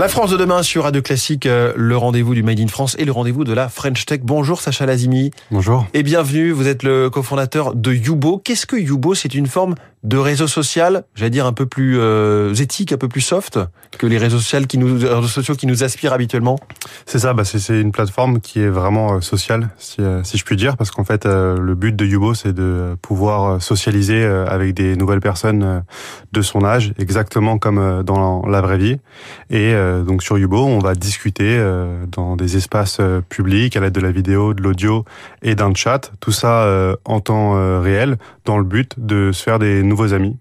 La France de demain sur Radio Classique, euh, le rendez-vous du Made in France et le rendez-vous de la French Tech. Bonjour Sacha Lazimi. Bonjour. Et bienvenue, vous êtes le cofondateur de Yubo. Qu'est-ce que Yubo C'est une forme de réseau social, j'allais dire un peu plus euh, éthique, un peu plus soft que les réseaux sociaux qui nous, aspirent habituellement C'est ça, bah c'est une plateforme qui est vraiment euh, sociale, si, euh, si je puis dire, parce qu'en fait, le but de Yubo, c'est de pouvoir socialiser avec des nouvelles personnes de son âge, exactement comme dans la vraie vie. Et donc sur Yubo, on va discuter dans des espaces publics à l'aide de la vidéo, de l'audio et d'un chat, tout ça en temps réel, dans le but de se faire des nouveaux amis.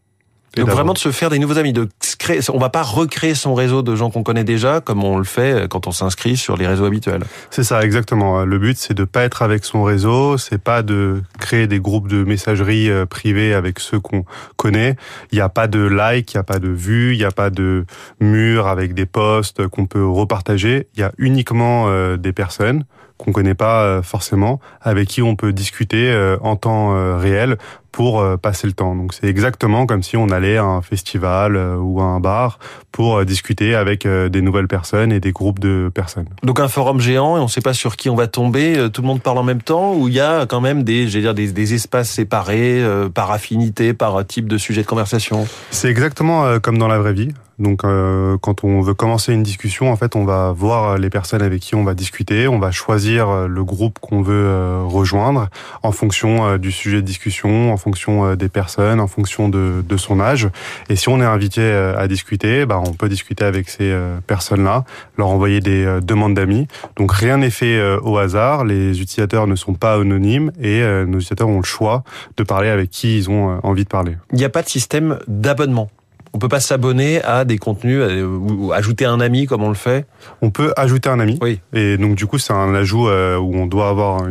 Donc vraiment de se faire des nouveaux amis, de créer, on va pas recréer son réseau de gens qu'on connaît déjà comme on le fait quand on s'inscrit sur les réseaux habituels. C'est ça exactement. Le but c'est de pas être avec son réseau, c'est pas de créer des groupes de messagerie euh, privés avec ceux qu'on connaît. Il n'y a pas de like, il n'y a pas de vues, il n'y a pas de mur avec des posts qu'on peut repartager. Il y a uniquement euh, des personnes qu'on connaît pas euh, forcément, avec qui on peut discuter en temps réel pour euh, passer le temps. Donc c'est exactement comme si on allait à un festival euh, ou à un bar pour euh, discuter avec des nouvelles personnes et des groupes de personnes. Donc un forum géant et on ne sait pas sur qui on va tomber, tout le monde parle en même temps ou il y a quand même des, dire, des, des espaces séparés par affinité, par type de sujet de conversation? C'est exactement comme dans la vraie vie. Donc, euh, quand on veut commencer une discussion, en fait, on va voir les personnes avec qui on va discuter, on va choisir euh, le groupe qu'on veut euh, rejoindre en fonction du sujet de discussion, en fonction des personnes, en fonction de, de son âge. Et si on est invité à discuter, bah, on peut discuter avec ces personnes-là, leur envoyer des demandes d'amis. Donc, rien n'est fait au hasard. Les utilisateurs ne sont pas anonymes et nos utilisateurs ont le choix de parler avec qui ils ont envie de parler. Il n'y a pas de système d'abonnement on peut pas s'abonner à des contenus euh, ou ajouter un ami comme on le fait. On peut ajouter un ami. Oui. Et donc du coup c'est un ajout euh, où on doit avoir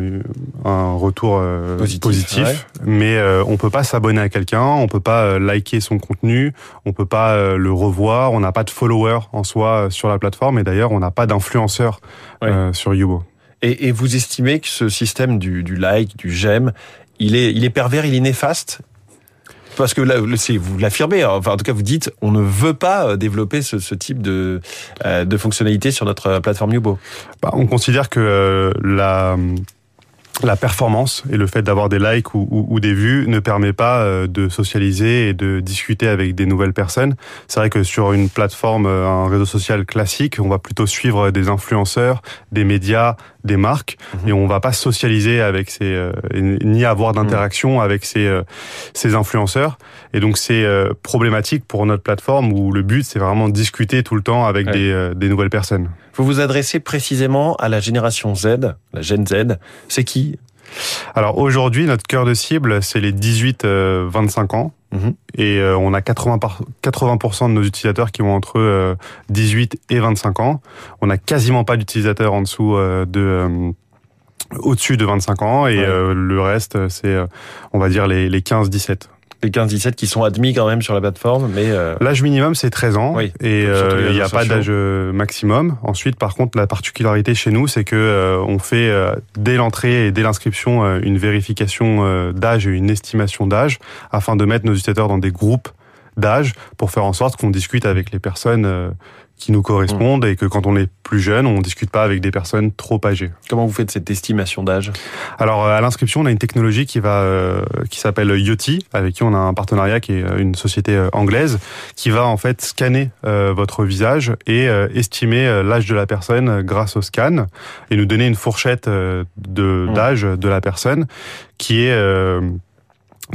un, retour euh, positif, mais on peut pas s'abonner à quelqu'un, on peut pas liker son contenu, on peut pas le revoir, on n'a pas de follower en soi sur la plateforme et d'ailleurs on n'a pas d'influenceur sur Yubo. Et, et, vous estimez que ce système du, du like, du j'aime, il est, il est pervers, il est néfaste? Parce que là, vous l'affirmez, hein. enfin en tout cas vous dites, on ne veut pas euh, développer ce, type de, euh, de fonctionnalité sur notre plateforme Yubo. Bah, on considère que euh, la la performance et le fait d'avoir des likes ou, ou, des vues ne permet pas euh, de socialiser et de discuter avec des nouvelles personnes. C'est vrai que sur une plateforme, euh, un réseau social classique, on va plutôt suivre des influenceurs, des médias, des marques, mhm. et on va pas socialiser avec ces euh, ni avoir d'interaction mhm. avec ces ces influenceurs. Et donc c'est problématique pour notre plateforme où le but c'est vraiment de discuter tout le temps avec des, des nouvelles personnes. Vous vous adressez précisément à la génération Z, la Gen Z. C'est qui? Alors aujourd'hui, notre cœur de cible, c'est les 18-25 euh, ans. Mhm. Et euh, on a 80%, 80 de nos utilisateurs qui ont entre 18 euh, et 25 ans. On n'a quasiment pas d'utilisateurs en dessous de... au-dessus de 25 ans et le reste c'est on va dire les, les 15-17 les 15-17 qui sont admis quand même sur la plateforme, mais euh... l'âge minimum c'est 13 ans oui, et euh, il n'y a pas d'âge euh, maximum. Ensuite, par contre, la particularité chez nous, c'est que euh, on fait dès l'entrée et dès l'inscription une vérification d'âge et une estimation d'âge afin de mettre nos utilisateurs dans des groupes d'âge pour faire en sorte qu'on discute avec les personnes qui nous correspondent et que quand on est plus jeune, on discute pas avec des personnes trop âgées. Comment vous faites cette estimation d'âge? Alors à l'inscription, on a une technologie qui va euh, qui s'appelle Yoti, avec qui on a un partenariat qui est euh, une société euh, anglaise qui va en fait scanner votre visage et estimer l'âge de la personne grâce au scan et nous donner une fourchette de mmh. d'âge de la personne qui est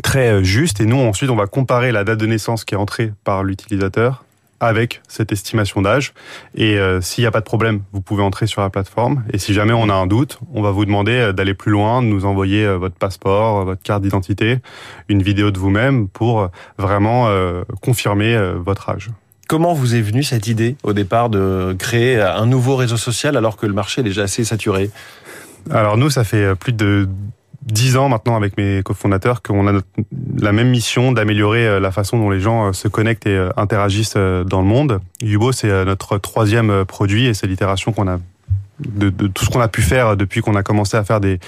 très juste et nous ensuite on va comparer la date de naissance qui est entrée par l'utilisateur avec cette estimation d'âge. Et euh, s'il n'y a pas de problème, vous pouvez entrer sur la plateforme. Et si jamais on a un doute, on va vous demander euh, d'aller plus loin, de nous envoyer euh, votre passeport, votre carte d'identité, une vidéo de vous-même pour vraiment confirmer votre âge. Comment vous est venue cette idée au départ de créer un nouveau réseau social alors que le marché est déjà assez saturé? Alors nous, ça fait plus de dix ans maintenant avec mes cofondateurs qu'on a la même mission d'améliorer euh, la façon dont les gens euh, se connectent et euh, interagissent dans le monde. Yubo, c'est notre troisième produit et c'est l'itération qu'on a de, tout ce qu'on a pu faire depuis qu'on a commencé à faire des,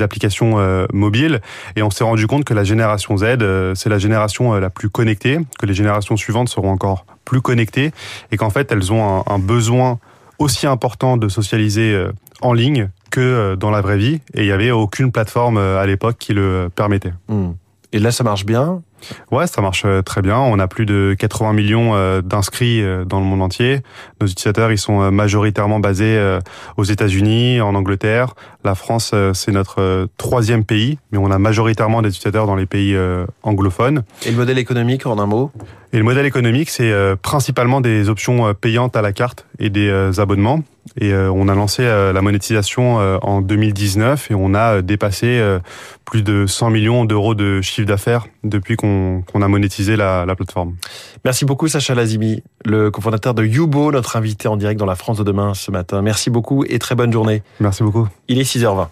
applications mobiles. Et on s'est rendu compte que la génération Z, c'est la génération la plus connectée, que les générations suivantes seront encore plus connectées, et qu'en fait elles ont un besoin aussi important de socialiser en ligne que dans la vraie vie, et il n'y avait aucune plateforme à l'époque qui le permettait. Hmm. Et là, ça marche bien? Ouais, ça marche euh, très bien. On a plus de 80 millions euh, d'inscrits euh, dans le monde entier. Nos utilisateurs, ils sont majoritairement basés aux États-Unis, en Angleterre. La France, c'est notre troisième pays, mais on a majoritairement des utilisateurs dans les pays anglophones. Et le modèle économique, en un mot? Et le modèle économique, c'est principalement des options payantes à la carte et des abonnements. Et on a lancé la monétisation en 2019 et on a dépassé plus de 100 millions d'euros de chiffre d'affaires depuis qu'on a monétisé la, plateforme. Merci beaucoup Sacha Lazimi, le cofondateur de Yubo, notre invité en direct dans la France de demain ce matin. Merci beaucoup et très bonne journée. Merci beaucoup. Il est 6h20.